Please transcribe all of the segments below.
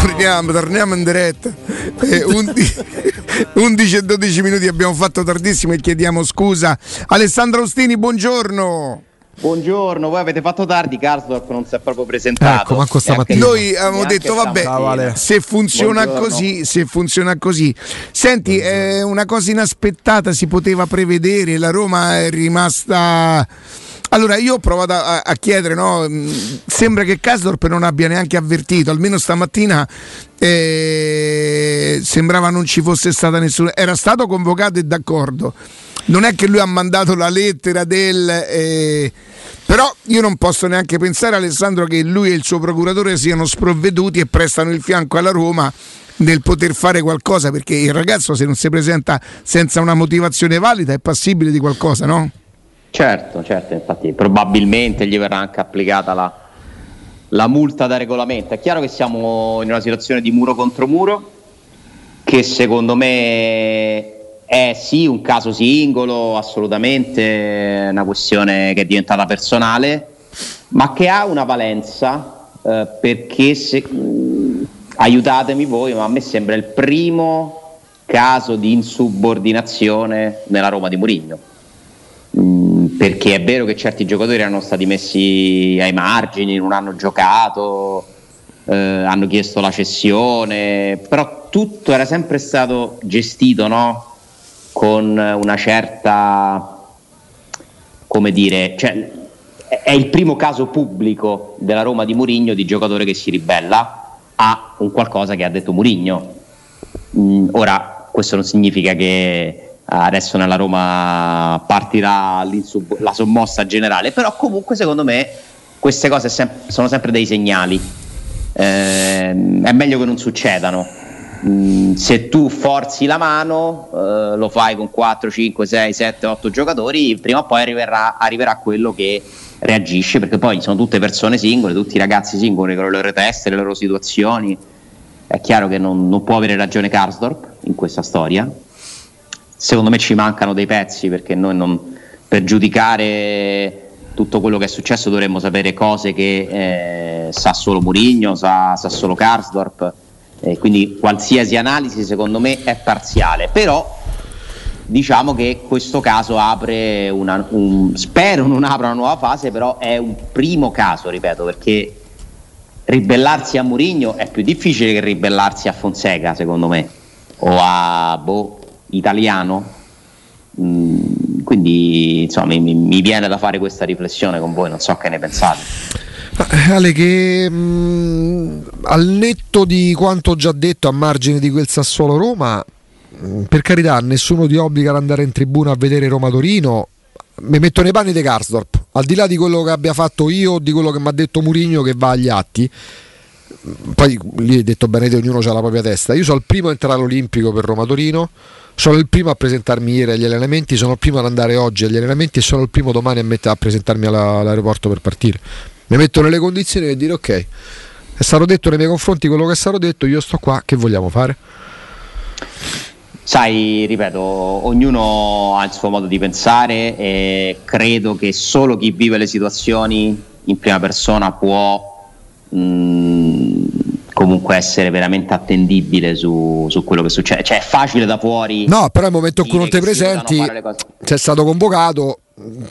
Torniamo, torniamo in diretta. Eh, 11, 11 e 12 minuti abbiamo fatto tardissimo e chiediamo scusa. Alessandro Ostini, buongiorno. Buongiorno, voi avete fatto tardi, Karsdorp non si è proprio presentato. Ecco, manco stamattina. Noi avevamo detto, vabbè, se funziona Buongiorno. così, se funziona così. Senti, è una cosa inaspettata, si poteva prevedere, la Roma è rimasta... Allora, io ho provato a, a chiedere, no? mh, sembra che Kasdorp non abbia neanche avvertito, almeno stamattina eh, sembrava non ci fosse stata nessuna... Era stato convocato e d'accordo. Non è che lui ha mandato la lettera del... eh, però io non posso neanche pensare, Alessandro, che lui e il suo procuratore siano sprovveduti e prestano il fianco alla Roma nel poter fare qualcosa, perché il ragazzo se non si presenta senza una motivazione valida è passibile di qualcosa, no? Certo, certo, infatti probabilmente gli verrà anche applicata la, la multa da regolamento. È chiaro che siamo in una situazione di muro contro muro, che secondo me è sì un caso singolo, assolutamente una questione che è diventata personale, ma che ha una valenza eh, perché se, mh, aiutatemi voi, ma a me sembra il primo caso di insubordinazione nella Roma di Mourinho. Mm, perché è vero che certi giocatori erano stati messi ai margini, non hanno giocato, eh, hanno chiesto la cessione, però tutto era sempre stato gestito no? con una certa, come dire, cioè, è- il primo caso pubblico della Roma di Murigno di giocatore che si ribella a un qualcosa che ha detto Murigno. Mm, ora, questo non significa che adesso nella Roma partirà la sommossa generale, però comunque secondo me queste cose sem- sono sempre dei segnali. Ehm, è meglio che non succedano. Mm, se tu forzi la mano, eh, lo fai con 4, 5, 6, 7, 8 giocatori, prima o poi arriverà, arriverà quello che reagisce, perché poi sono tutte persone singole, tutti ragazzi singoli con le loro teste, le loro situazioni. È chiaro che non, non può avere ragione Karsdorp in questa storia. Secondo me ci mancano dei pezzi perché noi non, per giudicare tutto quello che è successo dovremmo sapere cose che eh, sa solo Murigno, sa, sa solo Karsdorp. Eh, quindi qualsiasi analisi secondo me è parziale. Però diciamo che questo caso apre una, un, spero non apra una nuova fase, però è un primo caso, ripeto, perché ribellarsi a Murigno è più difficile che ribellarsi a Fonseca, secondo me, o a boh, Italiano. Mm, quindi insomma mi, mi- viene da fare questa riflessione con voi, non so che ne pensate. Eh, Ale, che mh, al netto di quanto già detto a margine di quel Sassuolo Roma, mh, per carità, nessuno ti obbliga ad andare in tribuna a vedere Roma Torino. Mi metto nei panni di Karsdorp, al di là di quello che abbia fatto io o di quello che mi ha detto Murigno che va agli atti. Poi lì hai detto bene ognuno ha la propria testa. Io sono il primo a entrare all'Olimpico per Roma Torino, sono il primo a presentarmi ieri agli allenamenti, sono il primo ad andare oggi agli allenamenti e sono il primo domani a, mette- a presentarmi alla- all'aeroporto per partire. Mi metto nelle condizioni di dire ok, è stato detto nei miei confronti quello che è stato detto, io sto qua, che vogliamo fare? Sai, ripeto, ognuno ha il suo modo di pensare e credo che solo chi vive le situazioni in prima persona può mh, comunque essere veramente attendibile su, su quello che succede. Cioè è facile da fuori. No, però al momento in cui non potevano presenti, sei stato convocato,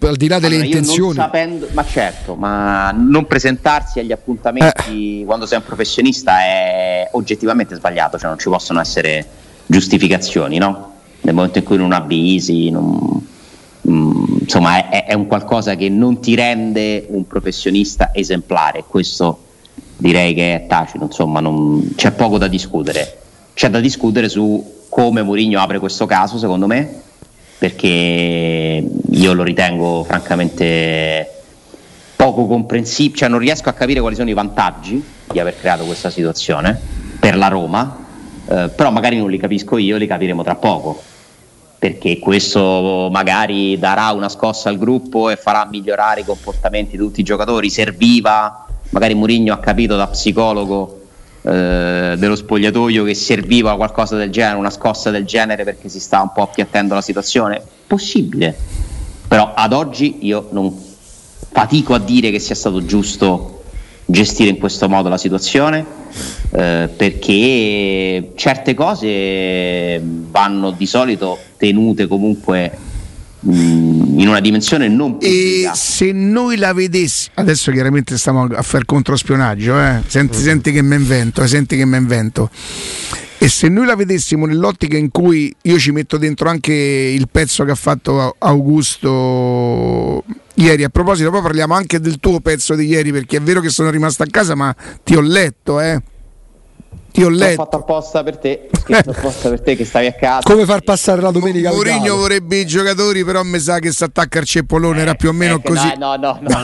al di là delle Allora, io intenzioni. sapendo, ma certo, ma non presentarsi agli appuntamenti Eh. quando sei un professionista è oggettivamente sbagliato, cioè non ci possono essere giustificazioni, no? Nel momento in cui non avvisi, non- mm, insomma, è, è un qualcosa che non ti rende un professionista esemplare. Questo direi che è tacito, insomma, non- c'è poco da discutere. C'è da discutere su come Mourinho apre questo caso, secondo me, perché io lo ritengo francamente poco comprensibile, cioè non riesco a capire quali sono i vantaggi di aver creato questa situazione per la Roma, eh, però magari non li capisco io, li capiremo tra poco, perché questo magari darà una scossa al gruppo e farà migliorare i comportamenti di tutti i giocatori, serviva, magari Mourinho ha capito da psicologo eh, dello spogliatoio che serviva qualcosa del genere, una scossa del genere perché si sta un po' appiattendo la situazione, possibile, però ad oggi io non fatico a dire che sia stato giusto gestire in questo modo la situazione. eh, perché certe cose vanno di solito tenute comunque in una dimensione non pubblica. E se noi la vedessimo, adesso chiaramente stiamo a fare controspionaggio, eh? senti, senti che mi invento, eh? senti che mi invento. E se noi la vedessimo nell'ottica in cui io ci metto dentro anche il pezzo che ha fatto Augusto ieri, a proposito, poi parliamo anche del tuo pezzo di ieri, perché è vero che sono rimasto a casa, ma ti ho letto, eh ti ho letto. L'ho fatto apposta per te, scritto apposta per te che stavi a casa. Come far passare la domenica Mourinho vorrebbe i giocatori, però mi sa che si attacca al ceppolone, eh, era più o meno eh, così. No, no, no. no.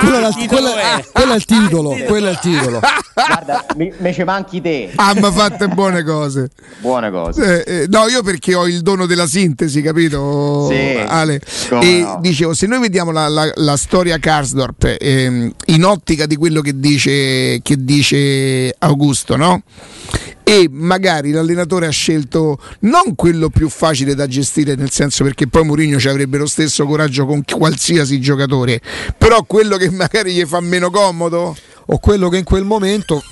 quello, è il, quello, è, quello è il titolo, quello è il titolo. Guarda, mi, me ci manchi te. Ah, ma fatte buone cose. Buone cose. Eh, eh, no, io perché ho il dono della sintesi, capito? Sì, Ale. E no. dicevo, se noi vediamo la, la, la storia Karsdorp ehm, in ottica di quello che dice, che dice Augusto, no? e magari l'allenatore ha scelto non quello più facile da gestire nel senso perché poi Mourinho ci avrebbe lo stesso coraggio con qualsiasi giocatore però quello che magari gli fa meno comodo o quello che in quel momento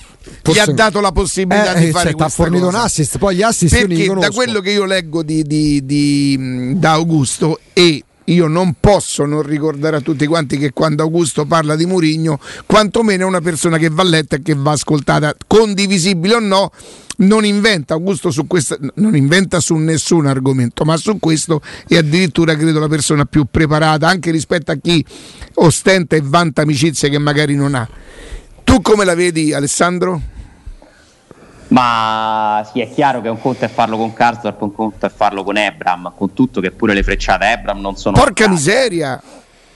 Forse... gli ha dato la possibilità eh, di fare certo, ha fornito cosa. un assist poi gli assist perché da quello che io leggo di, di, di, da Augusto e io non posso non ricordare a tutti quanti che quando Augusto parla di Murigno, quantomeno è una persona che va letta e che va ascoltata, condivisibile o no, non inventa Augusto su questo, non inventa su nessun argomento, ma su questo è addirittura credo la persona più preparata anche rispetto a chi ostenta e vanta amicizie che magari non ha. Tu come la vedi Alessandro? Ma sì, è chiaro che un conto è farlo con Karsdorp, un conto è farlo con Ebram, con tutto che pure le frecciate Ebram non sono... Porca state. miseria!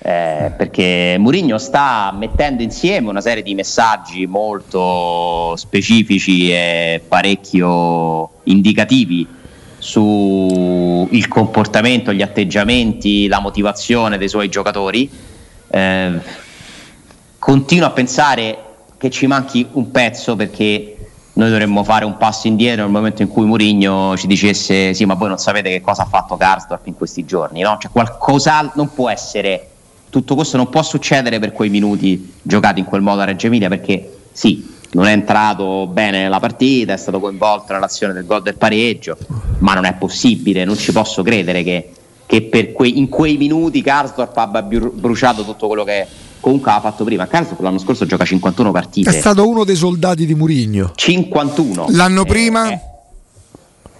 Eh, perché Mourinho sta mettendo insieme una serie di messaggi molto specifici e parecchio indicativi sul comportamento, gli atteggiamenti, la motivazione dei suoi giocatori. Eh, continuo a pensare che ci manchi un pezzo perché noi dovremmo fare un passo indietro nel momento in cui Mourinho ci dicesse sì ma voi non sapete che cosa ha fatto Karsdorp in questi giorni no? cioè qualcosa non può essere tutto questo non può succedere per quei minuti giocati in quel modo a Reggio Emilia perché sì non è entrato bene nella partita è stato coinvolto nell'azione del gol del pareggio ma non è possibile non ci posso credere che, che quei, in quei minuti Karsdorp abbia bruciato tutto quello che comunque ha fatto prima. Caso l'anno scorso gioca 51 partite. È stato uno dei soldati di Murigno. 51. L'anno eh, prima? Eh,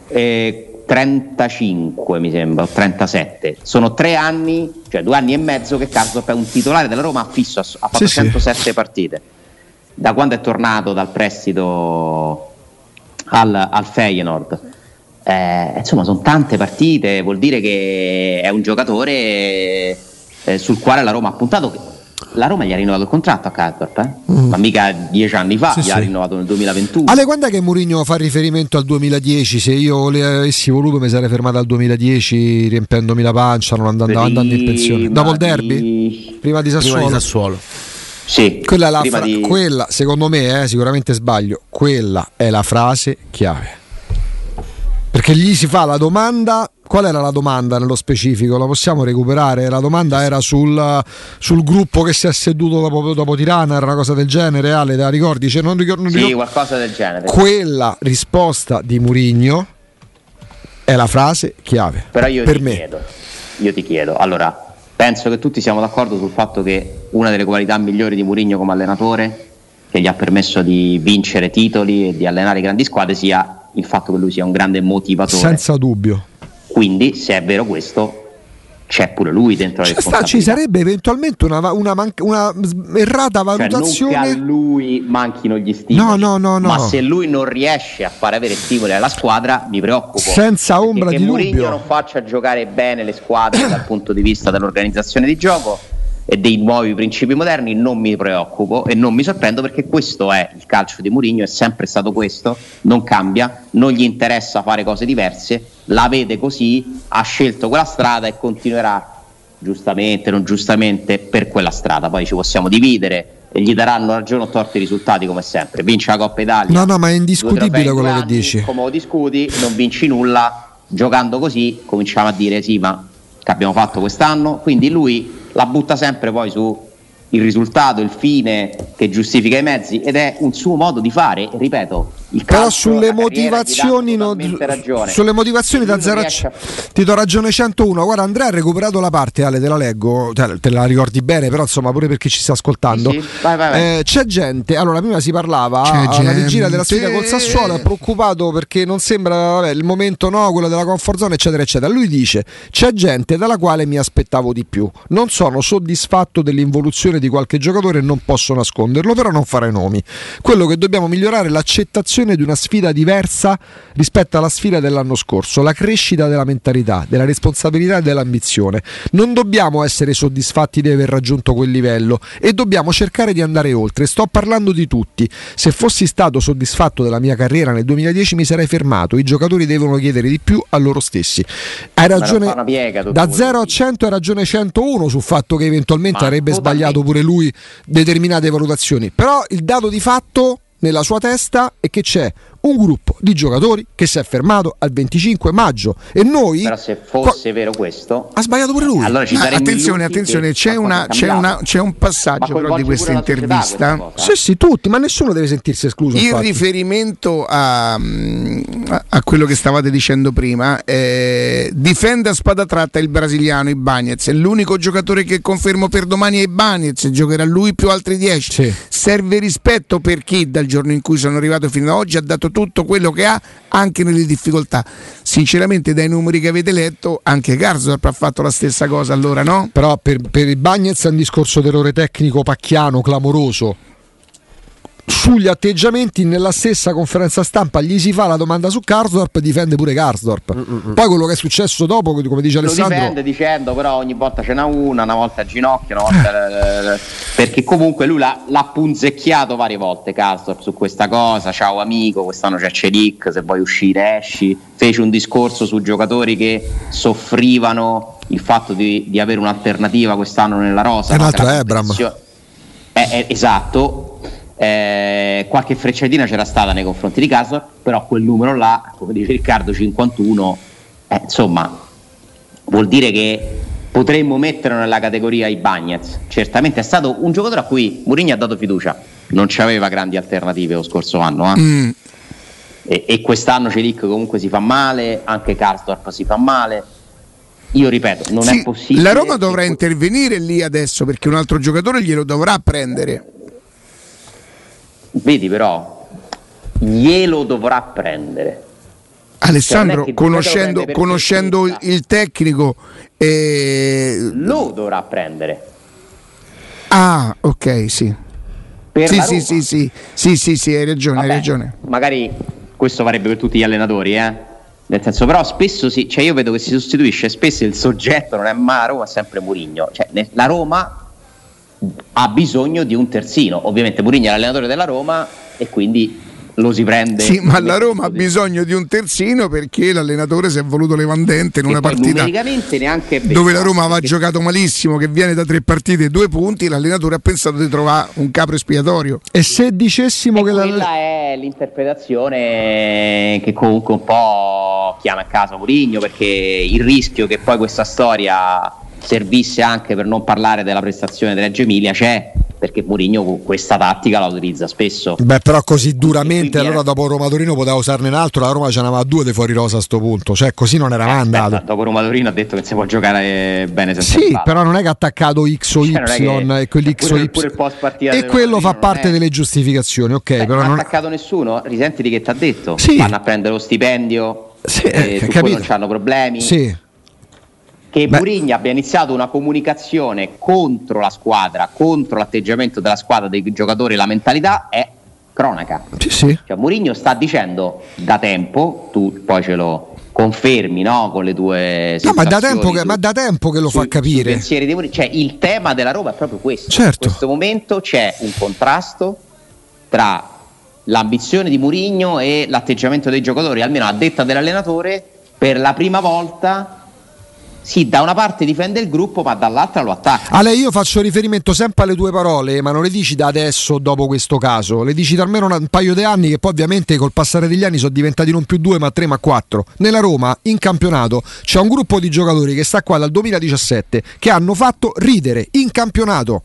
eh, 35 mi sembra, 37. Sono tre anni, cioè due anni e mezzo che Karsdorp è un titolare della Roma fisso, ha fatto sì, 107 sì. partite. Da quando è tornato dal prestito al, al Feyenoord. Eh, insomma, sono tante partite, vuol dire che è un giocatore eh, sul quale la Roma ha puntato la Roma gli ha rinnovato il contratto a Karsdorp, eh? mm. ma mica dieci anni fa, sì, gli sì. ha rinnovato nel 2021. Ale, quando è che Mourinho fa riferimento al 2010? Se io le avessi voluto mi sarei fermato al 2010 riempendomi la pancia, non andando, Prima andando in pensione. Dopo il derby? Di... Prima di Sassuolo? Prima di Sassuolo. Sì, quella, la fra- di... quella secondo me, eh, sicuramente sbaglio, quella è la frase chiave. Perché gli si fa la domanda Qual era la domanda nello specifico? La possiamo recuperare? La domanda era sul, sul gruppo che si è seduto dopo, dopo, Tirana, era una cosa del genere, Ale, te la ricordi? Cioè, non ricordo, non sì, ricordo. qualcosa del genere. Quella risposta di Murigno è la frase chiave. Però io per ti me. chiedo, io ti chiedo, allora, penso che tutti siamo d'accordo sul fatto che una delle qualità migliori di Murigno come allenatore, che gli ha permesso di vincere titoli e di allenare grandi squadre, sia il fatto che lui sia un grande motivatore. Senza dubbio quindi, se è vero questo, c'è pure lui dentro la responsabilità. Ci sarebbe eventualmente una, una, man- una errata valutazione. Cioè, non che a lui manchino gli stimoli, no, no, no, no. ma se lui non riesce a far avere stimoli alla squadra, mi preoccupo. Senza ombra di dubbio. Che Mourinho non faccia giocare bene le squadre dal punto di vista dell'organizzazione di gioco e dei nuovi principi moderni non mi preoccupo e non mi sorprendo perché questo è il calcio di Mourinho, è sempre stato questo, non cambia, non gli interessa fare cose diverse, la vede così, ha scelto quella strada e continuerà giustamente, non giustamente per quella strada, poi ci possiamo dividere e gli daranno ragione o torti i risultati come sempre, vince la Coppa Italia. No, no, ma è indiscutibile quello anni, che dici. Come lo discuti, non vinci nulla, giocando così cominciamo a dire sì, ma che abbiamo fatto quest'anno, quindi lui la butta sempre poi su il risultato, il fine che giustifica i mezzi ed è un suo modo di fare, ripeto. Il Però sulle motivazioni, no, sulle motivazioni da 0 a 100 ti do ragione 101. Guarda, Andrea ha recuperato la parte, Ale, te la leggo, te la ricordi bene, però insomma, pure perché ci sta ascoltando. Sì, sì. Vai, vai, vai. Eh, c'è gente, allora prima si parlava c'è alla vigilia della sfida col Sassuolo, è preoccupato perché non sembra vabbè, il momento no, quello della comfort zone, eccetera, eccetera. Lui dice: c'è gente dalla quale mi aspettavo di più. Non sono soddisfatto dell'involuzione di qualche giocatore non posso nasconderlo, però non farei nomi. Quello che dobbiamo migliorare è l'accettazione di una sfida diversa rispetto alla sfida dell'anno scorso, la crescita della mentalità, della responsabilità e dell'ambizione. Non dobbiamo essere soddisfatti di aver raggiunto quel livello e dobbiamo cercare di andare oltre. Sto parlando di tutti. Se fossi stato soddisfatto della mia carriera nel 2010 mi sarei fermato. I giocatori devono chiedere di più a loro stessi. Hai ragione. Piega, da 0 a 100 hai ragione 101 sul fatto che eventualmente Ma avrebbe sbagliato pure lui determinate valutazioni. Però il dato di fatto nella sua testa è che c'è un gruppo di giocatori che si è fermato al 25 maggio e noi però se fosse co- vero questo ha sbagliato pure lui. allora ci attenzione attenzione c'è, una, c'è, una, c'è, un passaggio però di questa intervista. questa sì sì tutti ma nessuno deve sentirsi escluso in infatti. riferimento a, a, quello che stavate dicendo prima eh, difende a spada tratta il brasiliano Ibanez. È l'unico giocatore che confermo per domani è Ibanez giocherà lui più altri 10 sì. serve rispetto per chi dal giorno in cui sono arrivato fino ad oggi ha dato tutto quello che ha anche nelle difficoltà. Sinceramente, dai numeri che avete letto, anche Garzorp ha fatto la stessa cosa allora, no? Però per, per il Bagnez è un discorso d'errore tecnico pacchiano, clamoroso sugli atteggiamenti nella stessa conferenza stampa gli si fa la domanda su Karsdorp difende pure Karsdorp Mm-mm. poi quello che è successo dopo come dice lo Alessandro lo difende dicendo però ogni volta ce n'è una una volta a ginocchio una volta, eh. perché comunque lui l'ha, l'ha, punzecchiato varie volte Karsdorp su questa cosa ciao amico quest'anno c'è Celic se vuoi uscire esci fece un discorso su giocatori che soffrivano il fatto di, di avere un'alternativa quest'anno nella rosa un altro è Ebram eh, eh, esatto eh, qualche frecciatina c'era stata nei confronti di Casor, però quel numero là, come dice Riccardo, 51, eh, insomma, vuol dire che potremmo metterlo nella categoria i Bagnets. Certamente è stato un giocatore a cui Mourinho ha dato fiducia, non c'aveva grandi alternative lo scorso anno. Eh? Mm. E, e, quest'anno Celic comunque si fa male, anche Karsdorp si fa male. Io ripeto, non sì, è possibile. La Roma dovrà intervenire lì adesso perché un altro giocatore glielo dovrà prendere. Vedi però, glielo dovrà prendere. Alessandro, cioè conoscendo, conoscendo il tecnico, eh... lo dovrà prendere. Ah, ok, sì. Sì, sì, sì, sì, sì, sì, sì, hai ragione, Vabbè, hai ragione. Magari questo varrebbe per tutti gli allenatori, eh? Nel senso, però spesso si, cioè io vedo che si sostituisce, spesso il soggetto non è Maro, ma sempre Murigno. Cioè, la Roma ha bisogno di un terzino. Ovviamente Mourinho è l'allenatore della Roma e quindi lo si prende. Sì, ma la Roma ha bisogno di un terzino perché l'allenatore si è voluto levandente in una partita dove la Roma aveva giocato malissimo, che viene da tre partite e due punti. L'allenatore ha pensato di trovare un capro espiatorio. E se dicessimo e che quella la... è l'interpretazione che comunque un po' chiama a caso Mourinho perché il rischio che poi questa storia servisse anche per non parlare della prestazione di Reggio Emilia c'è perché Mourinho questa tattica la utilizza spesso. Beh, però così duramente allora dopo Roma Torino poteva usarne un altro, la Roma ce n'aveva due di fuori rosa a sto punto, cioè così non era eh, andato. dopo Roma Torino ha detto che si può giocare bene senza Sì, però non è che ha attaccato X o cioè, Y e quell'X o Y e quello fa parte delle giustificazioni, ok, Beh, però non ha attaccato nessuno, risenti di che ti ha detto? Sì. Vanno a prendere lo stipendio, sì, eh, su non hanno problemi. Sì che Mourinho abbia iniziato una comunicazione contro la squadra, contro l'atteggiamento della squadra, dei giocatori, la mentalità è cronaca. Sì, sì. Cioè, Mourinho sta dicendo da tempo, tu poi ce lo confermi no? con le tue no, ma da tempo che, ma da tempo che lo su, fa capire di, cioè, il tema della Roma è proprio questo certo. in questo momento c'è un contrasto tra l'ambizione di Mourinho e l'atteggiamento dei giocatori almeno a detta dell'allenatore per la prima volta sì, da una parte difende il gruppo, ma dall'altra lo attacca. Ale, io faccio riferimento sempre alle tue parole, ma non le dici da adesso, dopo questo caso, le dici da almeno un paio di anni, che poi ovviamente col passare degli anni sono diventati non più due, ma tre, ma quattro. Nella Roma, in campionato, c'è un gruppo di giocatori che sta qua dal 2017 che hanno fatto ridere in campionato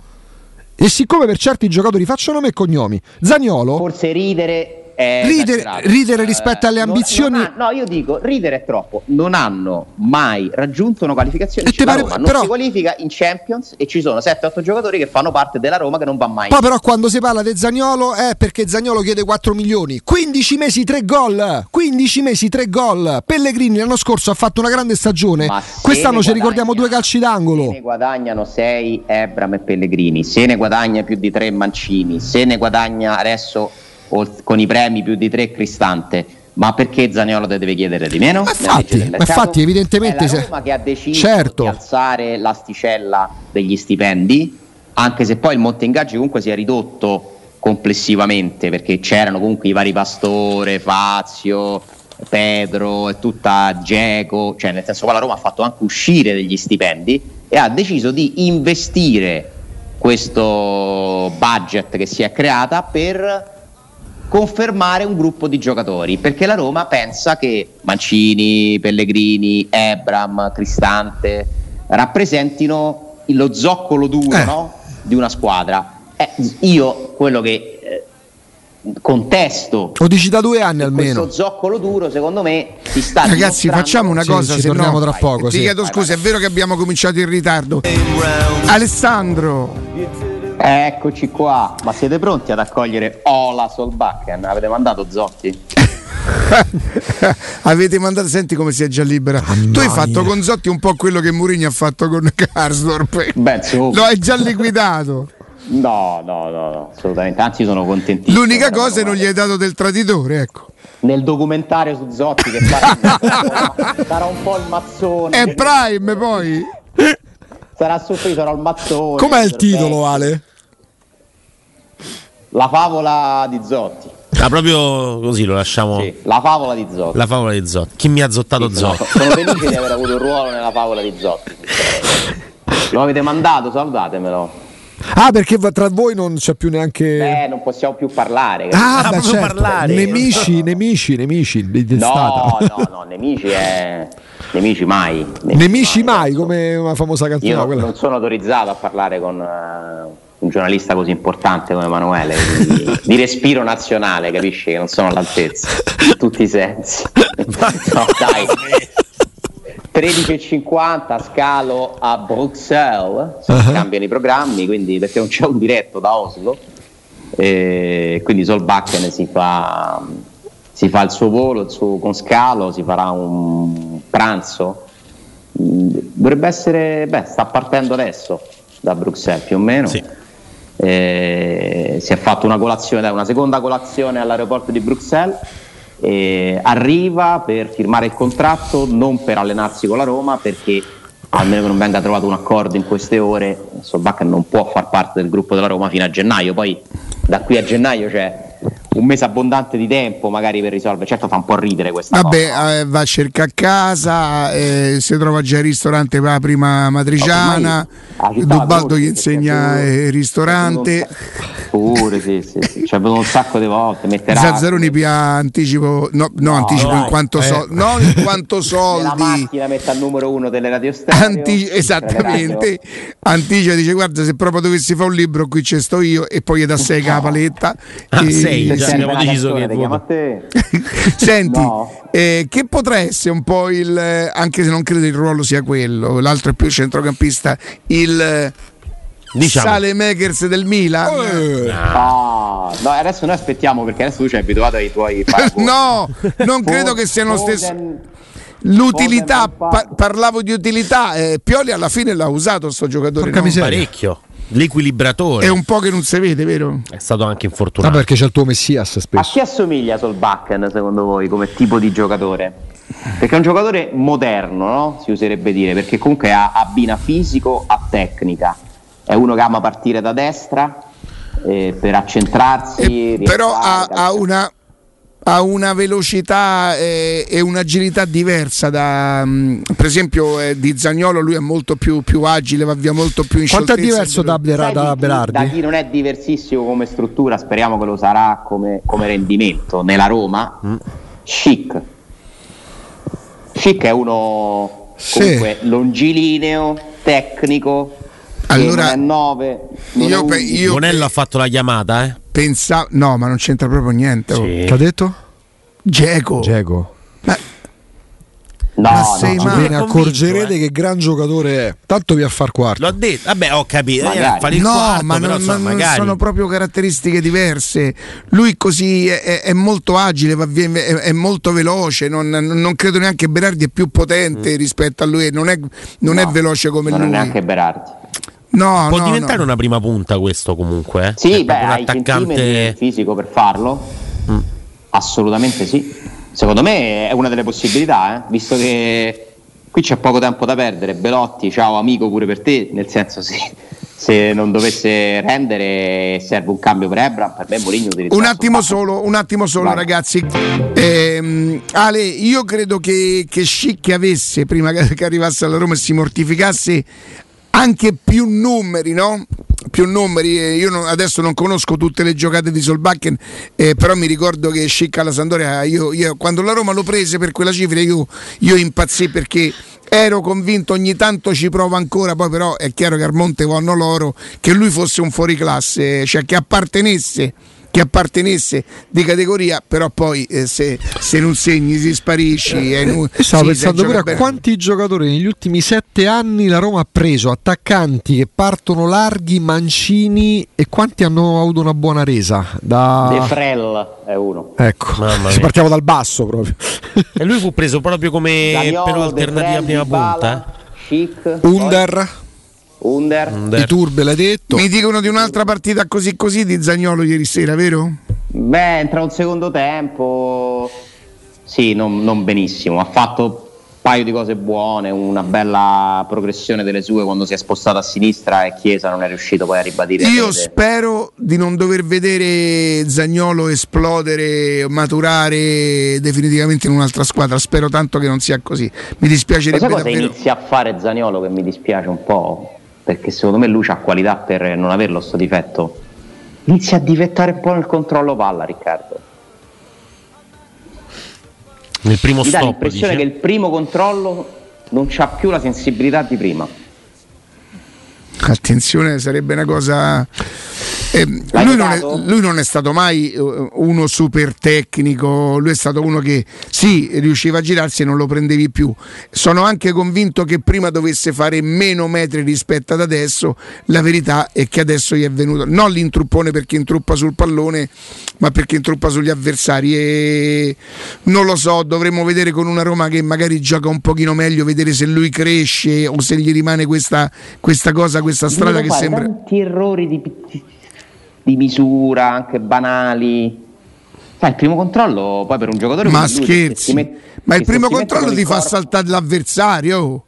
E siccome per certi giocatori faccio nome e cognomi, Zagnolo. Forse ridere ridere, ridere, rispetto alle ambizioni. Non, non ha, no, io dico ridere è troppo. Non hanno mai raggiunto una qualificazione. Pare, Roma non però, si qualifica in Champions e ci sono 7-8 giocatori che fanno parte della Roma che non va mai. Poi, però, quando si parla di Zagnolo è perché Zagnolo chiede 4 milioni. 15 mesi, 3 gol. 15 mesi, 3 gol. Pellegrini l'anno scorso ha fatto una grande stagione. Quest'anno ci ricordiamo due calci d'angolo. Se ne guadagnano 6 Ebram e Pellegrini. Se ne guadagna più di 3 Mancini. Se ne guadagna adesso con i premi più di tre Cristante. Ma perché Zaniolo te deve chiedere di meno? Ma infatti, ma infatti evidentemente... È la Roma che ha deciso certo. di alzare l'asticella degli stipendi, anche se poi il monte ingaggi comunque si è ridotto complessivamente, perché c'erano comunque i vari Pastore, Fazio, Pedro e tutta Geco, cioè nel senso che la Roma ha fatto anche uscire degli stipendi e ha deciso di investire questo budget che si è creata per confermare un gruppo di giocatori perché la Roma pensa che Mancini, Pellegrini, Ebram, Cristante rappresentino lo zoccolo duro eh. no? di una squadra. Eh, io quello che eh, contesto lo dici da due anni almeno questo zoccolo duro secondo me si sta ragazzi facciamo una cosa sì, se torniamo no, tra poco ti sì. chiedo scusa è vero che abbiamo cominciato in ritardo Alessandro Eccoci qua, ma siete pronti ad accogliere Ola Solbakken? Avete mandato Zotti? Avete mandato, senti come si è già libera. Mamma tu hai fatto con Zotti un po' quello che Mourinho ha fatto con Karsdorp. Beh, Lo hai già liquidato. No, no, no, no, assolutamente. Anzi, sono contentissimo. L'unica cosa è non gli hai dato del traditore, ecco. Nel documentario su Zotti che sarà, sarà un po' il mazzone. È Prime poi. Sarà sorpreso, sarà il mazzone. Com'è il titolo, Ale? La favola di Zotti. Ah, proprio così lo lasciamo. Sì, la favola di Zotti. La favola di Zotti. Chi mi ha zottato sì, Zotti? Sono, sono felice di aver avuto un ruolo nella favola di Zotti. Lo avete mandato, salutatemelo. Ah, perché tra voi non c'è più neanche. Beh, non possiamo più parlare. Ah, ah beh, certo. parlare. Nemici, nemici, nemici. No, no, no, nemici è. Nemici mai. Nemici, nemici mai, mai come una famosa canzone. Io non, non sono autorizzato a parlare con. Uh, un giornalista così importante come Emanuele, di, di, respiro nazionale, capisci che non sono all'altezza in tutti i sensi. no, dai. 13.50 scalo a Bruxelles, uh-huh. cambiano i programmi, quindi perché non c'è un diretto da Oslo, e quindi Solbakken si fa, si fa il suo volo il suo, con scalo, si farà un pranzo. Dovrebbe essere, beh, sta partendo adesso da Bruxelles più o meno. Sì eh, si è fatto una colazione, una seconda colazione all'aeroporto di Bruxelles, eh, arriva per firmare il contratto, non per allenarsi con la Roma, perché almeno che non venga trovato un accordo in queste ore, Solbacca non può far parte del gruppo della Roma fino a gennaio, poi da qui a gennaio c'è un mese abbondante di tempo magari per risolvere. Certo fa un po' ridere questa Vabbè, cosa. Eh, va a cercare a casa, eh, si trova già il ristorante per la prima matriciana, ah, Dubaldo gli insegna il ristorante. Pure, sì, sì, sì. Ci è un sacco di volte. Metterà... Zazzaroni più anticipo, no, no, no anticipo in quanto, eh. so, non in quanto soldi. La macchina mette al numero uno delle radio stereo. Anti- esattamente. Anticia dice guarda se proprio dovessi fare un libro qui ci sto io e poi gli dà 6 la paletta. Ah, e... 6 sì, abbiamo deciso che vuoto. Senti, no. eh, che potrà essere un po' il eh, anche se non credo il ruolo sia quello, l'altro è più centrocampista, il eh, diciamo. sale makers del Milan. Eh. No. no, adesso noi aspettiamo perché adesso tu ci hai abituato ai tuoi No, non credo che siano lo stesso L'utilità, par- parlavo di utilità, eh, Pioli alla fine l'ha usato sto giocatore. Parecchio l'equilibratore. È un po' che non si vede, vero? È stato anche infortunato. Ah, perché c'è il tuo Messias spesso. A chi assomiglia Solbakken secondo voi come tipo di giocatore? Perché è un giocatore moderno, no? Si userebbe dire, perché comunque abbina fisico a tecnica. È uno che ama partire da destra eh, per accentrarsi. Eh, però ha, ha una ha una velocità e, e un'agilità diversa da um, per esempio eh, di Zagnolo lui è molto più, più, agile va via molto più in quanto è diverso da, Bera, da Berardi? da chi non è diversissimo come struttura speriamo che lo sarà come, come rendimento nella Roma mm. Chic Chic è uno comunque sì. longilineo tecnico Allora, è 9. io, pe- io Bonello pe- ha fatto la chiamata, eh? pensavo, no, ma non c'entra proprio niente. oh. Che ha detto? Geco. Geco. No, Ma no, sei no. ma- Ve ne accorgerete eh. che gran giocatore è. Tanto vi a far quarto. L'ho detto, vabbè, ho capito. Magari. Eh, no, quarto, ma, però, non, insomma, ma non magari. sono proprio caratteristiche diverse. Lui così è, è- è molto agile, va via- è, è molto veloce. Non, non credo neanche Berardi è più potente rispetto a lui. Non è, non è No, veloce come non lui. è neanche Berardi. No, Può no, diventare no. una prima punta questo comunque, eh? Sì, È beh, un hai i centimetri attaccante fisico per farlo? Mm. Assolutamente sì. Secondo me è una delle possibilità, eh, visto che qui c'è poco tempo da perdere. Belotti, ciao amico pure per te, nel senso se, se non dovesse rendere serve un cambio per Ebra, per me Mourinho Un attimo solo, un attimo solo, Vai. ragazzi. Ehm, Ale, io credo che, che Schick avesse, prima che, che arrivasse alla Roma e si mortificasse, anche più numeri, no? Più numeri. Eh, Io non- adesso non conosco tutte le giocate di Solbakken, eh, però mi ricordo che Schick alla Sandoria, io, io- quando la Roma lo prese per quella cifra, io, io impazzì perché ero convinto ogni tanto ci provo ancora poi però è chiaro che al Monte vanno loro che lui fosse un fuoriclasse cioè che appartenesse che appartenesse di categoria però poi eh, se, se non segni si sparisci è inu- Io stavo sì, pensando pure a bene. quanti giocatori negli ultimi sette anni la Roma ha preso attaccanti che partono larghi, mancini e quanti hanno avuto una buona resa. Da... De Frel è uno. Ecco, partiamo dal basso proprio. E lui fu preso proprio come Zaniolo, per alternativa prima punta. Chic, Under, Under. eh? di Under. Turbe l'hai detto. mi dicono di un'altra partita così così di Zagnolo ieri sera vero? Beh, entra un secondo tempo. Sì, non, non benissimo. Ha fatto un paio di cose buone, una bella progressione delle sue quando si è spostato a sinistra e Chiesa non è riuscito poi a ribadire. Io spero di non dover vedere Zagnolo esplodere, maturare definitivamente in un'altra squadra. Spero tanto che non sia così. Mi dispiacerebbe sai cosa davvero. inizia a fare Zaniolo che mi dispiace un po'? Perché secondo me lui ha qualità per non averlo sto difetto. Inizia a difettare un po' nel controllo palla, Riccardo. Nel primo Mi dà stop, l'impressione dice. che il primo controllo non c'ha più la sensibilità di prima. Attenzione, sarebbe una cosa. Eh, lui, non è, lui non è stato mai eh, uno super tecnico, lui è stato uno che sì, riusciva a girarsi e non lo prendevi più. Sono anche convinto che prima dovesse fare meno metri rispetto ad adesso. La verità è che adesso gli è venuto non l'intruppone perché intruppa sul pallone, ma perché intruppa sugli avversari. E non lo so, dovremmo vedere con una Roma che magari gioca un pochino meglio, vedere se lui cresce o se gli rimane questa, questa cosa, questa strada che sembra. tanti errori di, di- misura, anche banali. Sai, il primo controllo poi per un giocatore Ma scherzi, met- ma il primo controllo con ti fa saltare l'avversario.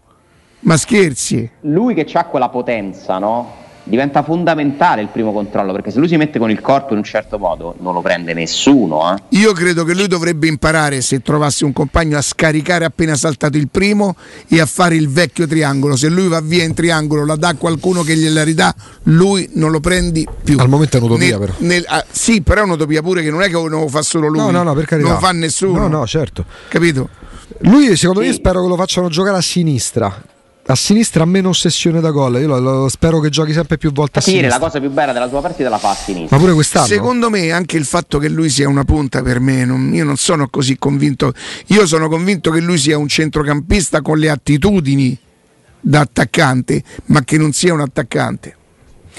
Ma scherzi. Lui che ha quella potenza, no? Diventa fondamentale il primo controllo perché se lui si mette con il corpo in un certo modo non lo prende nessuno. Eh? Io credo che lui dovrebbe imparare, se trovasse un compagno, a scaricare appena saltato il primo e a fare il vecchio triangolo. Se lui va via in triangolo, la dà a qualcuno che gliela ridà, lui non lo prendi più. Al momento è un'utopia, Nel- però. nel- ah, sì, però è un'utopia pure che non è che lo fa solo lui. No, no, no, per carità. Non lo fa nessuno. No, no, certo. Capito? Lui, secondo Sì. me, spero che lo facciano giocare a sinistra. A sinistra meno ossessione da gol. Io lo- lo- spero che giochi sempre più volte a Sì, la sinistra. cosa più bella della sua partita la fa a sinistra. Ma pure quest'anno. Secondo me anche il fatto che lui sia una punta per me, non- io non sono così convinto. Io sono convinto che lui sia un centrocampista con le attitudini da attaccante, ma che non sia un attaccante.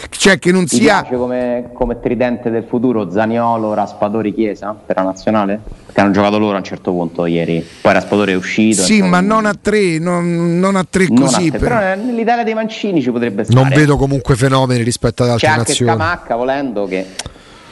Cioè che non Ti sia... piace come, come tridente del futuro Zaniolo, Raspadori, Chiesa per la nazionale? Perché hanno giocato loro a un certo punto ieri. Poi Raspadori è uscito. Sì, ma non a tre, non, non a tre non a così. te. però. Però nell'Italia dei Mancini ci potrebbe stare. Non vedo comunque fenomeni rispetto ad C'è altre anche nazioni. Scamacca volendo che,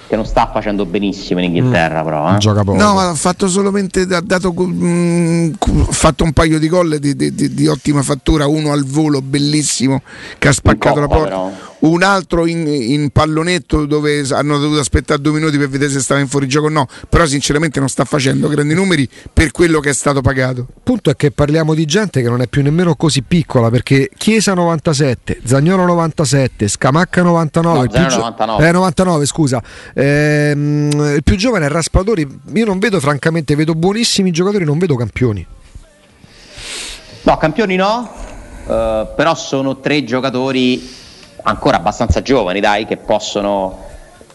che non sta facendo benissimo in Inghilterra, però. eh. Gioca poco. No, ma ha fatto solamente ha dato, mm, ha fatto un paio di gol di, di- di- di ottima fattura, uno al volo bellissimo che ha spaccato la Coppa, porta, però. Un altro in, in pallonetto dove hanno dovuto aspettare due minuti per vedere se stava in fuorigioco o no, però sinceramente non sta facendo grandi numeri per quello che è stato pagato. Il punto è che parliamo di gente che non è più nemmeno così piccola perché Chiesa 97, Zagnolo 97, Scamacca 99, No, il più Zagnolo gio- 99. eh, 99 scusa, Ehm, il più giovane è Raspadori, io non vedo francamente, vedo buonissimi giocatori, non vedo campioni. No, campioni no, eh, però sono tre giocatori ancora abbastanza giovani, dai, che possono.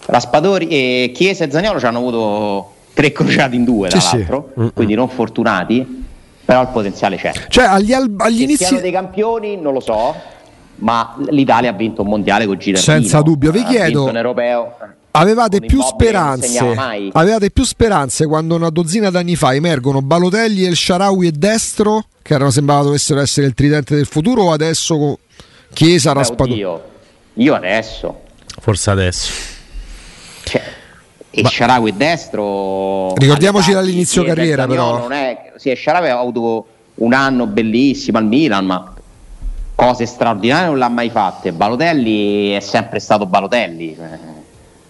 Raspadori e Chiesa e Zaniolo ci hanno avuto tre crociati in due, tra Sì, sì. l'altro, quindi non fortunati, però il potenziale c'è. Cioè, agli, al- agli inizi. siano dei campioni, non lo so, ma l'Italia ha vinto un mondiale con Gilardino. Senza dubbio. Vi chiedo- un europeo. Avevate Con più speranze. Avevate più speranze quando una dozzina d'anni fa emergono Balotelli, El Sharawi e Destro, che erano, sembrava dovessero essere il tridente del futuro, o adesso Chiesa, Beh, Raspadori? oddio, io adesso. Forse adesso. Cioè, e Sharawi è destro. Ricordiamoci dall'inizio carriera, però. Non è, sì, Sharawi ha avuto un anno bellissimo al Milan, ma cose straordinarie non l'ha mai fatte. Balotelli è sempre stato Balotelli, cioè,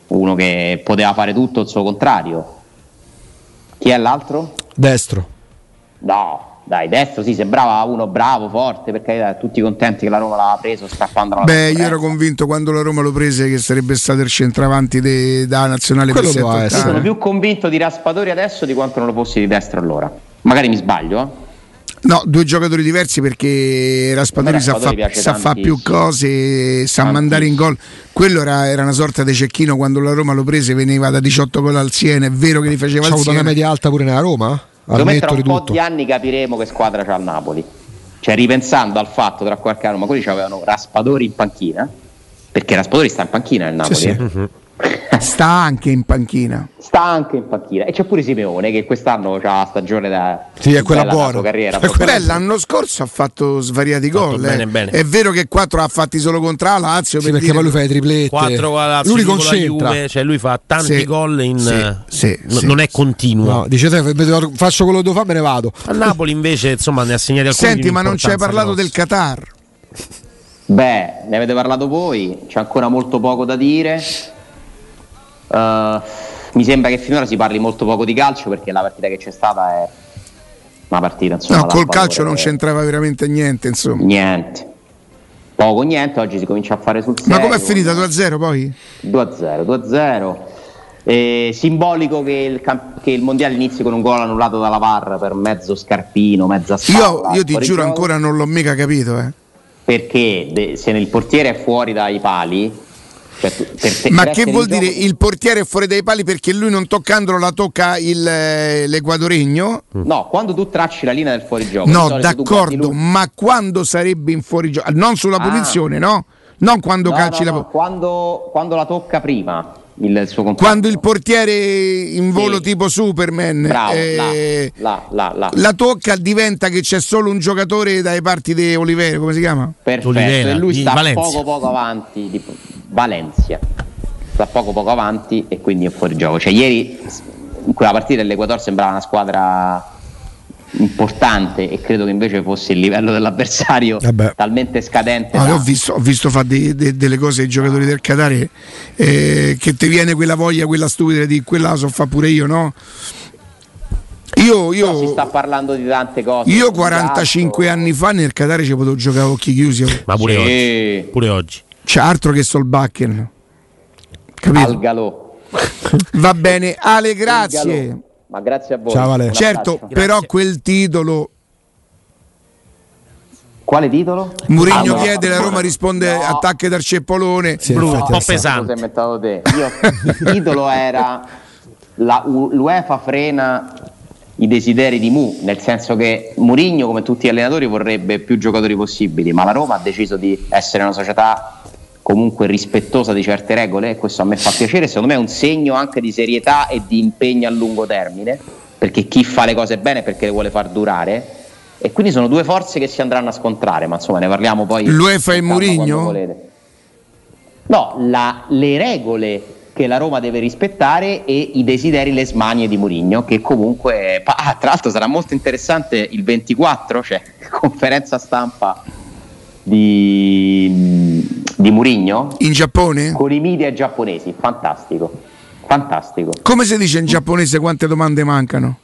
uno che poteva fare tutto il suo contrario. Chi è l'altro? Destro. No, dai, destro sì, sembrava uno bravo, forte, perché tutti contenti che la Roma l'aveva preso strappando la Beh, io ero concorrenza. convinto quando la Roma lo prese che sarebbe stato il centravanti de- da nazionale Quello per doveva sette essere. Io sono più convinto di Raspadori adesso di quanto non lo fossi di destra allora. Magari mi sbaglio, eh? No, due giocatori diversi perché Raspadori sa Raspadori fa, piace sa fa più tantissimo. cose, sa mandare in gol. Quello era, era una sorta di cecchino quando la Roma lo prese, veniva da 18 gol al Siena. È vero che li faceva C'ha al avuto una Siena. media alta pure nella Roma? Secondo me tra un po' tutto. di anni capiremo che squadra c'ha il Napoli. Cioè, ripensando al fatto tra qualche anno, ma quelli avevano Raspadori in panchina. Perché Raspadori sta in panchina nel Napoli. sì. eh. Sta anche in panchina. Sta anche in panchina. E c'è pure Simeone che quest'anno ha la stagione da. Sì, è quella buona. carriera. È proprio. Beh, l'anno scorso ha fatto svariati gol. bene, eh. bene. È vero che 4 ha fatti solo contro la Lazio. Sì, per perché dire- poi lui fa le triplette. 4 con la Lazio, lui li concentra. Juve, cioè lui fa tanti Sì, gol in sì, sì, n- sì. non è continuo. No, dice te, faccio quello che devo fare, me ne vado. A Napoli invece insomma ne ha segnati alcuni Senti, ma non ci hai parlato del. Qatar? Beh, ne avete parlato voi, c'è ancora molto poco da dire. Eh, mi sembra che finora si parli molto poco di calcio perché la partita che c'è stata è una partita insomma. No, col calcio non c'entrava veramente niente, insomma. Niente. Poco niente, oggi si comincia a fare sul serio. Ma com'è finita 2-0 poi? 2-0, 2-0. Eh, simbolico che il, camp- che il mondiale inizi con un gol annullato dalla VAR per mezzo scarpino, mezza Io, spalla. io ti fuori giuro gioco. ancora non l'ho mica capito, eh. Perché de- se il portiere è fuori dai pali, cioè per te- Ma che vuol dire? gioco- Il portiere è fuori dai pali perché lui non toccandolo la tocca il, eh, l'equadoregno? No, quando tu tracci la linea del fuorigioco. No, d'accordo, lui- ma quando sarebbe in fuorigioco? Non sulla Ah. punizione, no? Non quando No, calci no, la no, quando, quando la tocca prima il, suo. Quando il portiere in volo Sì. tipo Superman Bravo, eh, là, là, là, là. la tocca diventa che c'è solo un giocatore dai parti di Olivero, come si chiama? Perfetto, Olivera, e lui sta Valencia. poco poco avanti Valencia. Sta poco poco avanti e quindi è fuori gioco. Cioè, ieri in quella partita l'Equador sembrava una squadra importante e credo che invece fosse il livello dell'avversario Vabbè. talmente scadente. No, da- ho visto, ho visto fare de- de- delle cose ai giocatori del Qatar eh, che ti viene quella voglia, quella stupida di quella la so fa pure io, no? Io, Però si io, sta parlando di tante cose. io Di 45 calcio. anni fa nel Qatar ci potevo giocare a occhi chiusi, Ma pure Sì. oggi. Pure oggi. C'è altro che Solbakken. Capito? Al galò. Va bene, Ale, grazie. galò. Ma grazie a voi. Ciao, Ale. Certo, abbraccio. però quel titolo Quale titolo? Mourinho Ah, no. chiede, la Roma risponde No. attacca dal ceppolone. Sì, Bru- infatti, un po' pesante. hai inventato te? Io, il titolo era la l'UEFA frena i desideri di Mu, nel senso che Mourinho, come tutti gli allenatori, vorrebbe più giocatori possibili, ma la Roma ha deciso di essere una società comunque rispettosa di certe regole e questo a me fa piacere, secondo me è un segno anche di serietà e di impegno a lungo termine, perché chi fa le cose bene perché le vuole far durare. E quindi sono due forze che si andranno a scontrare, ma insomma ne parliamo poi. L'UEFA e volete. No, la- le regole che la Roma deve rispettare e i desideri, le smanie di Mourinho, che comunque... ah, tra l'altro sarà molto interessante il 24, cioè conferenza stampa di, di Mourinho In Giappone? con i media giapponesi, fantastico, fantastico. Come si dice in giapponese quante domande mancano?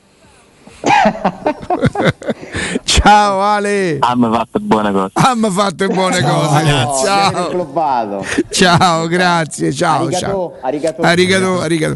Ciao Ale, Hanno fatto buone cose. hanno fatto buone cose. Ciao, inglobato. ciao, grazie, ciao, Arigato, ciao. arigato. Arigato, arigato.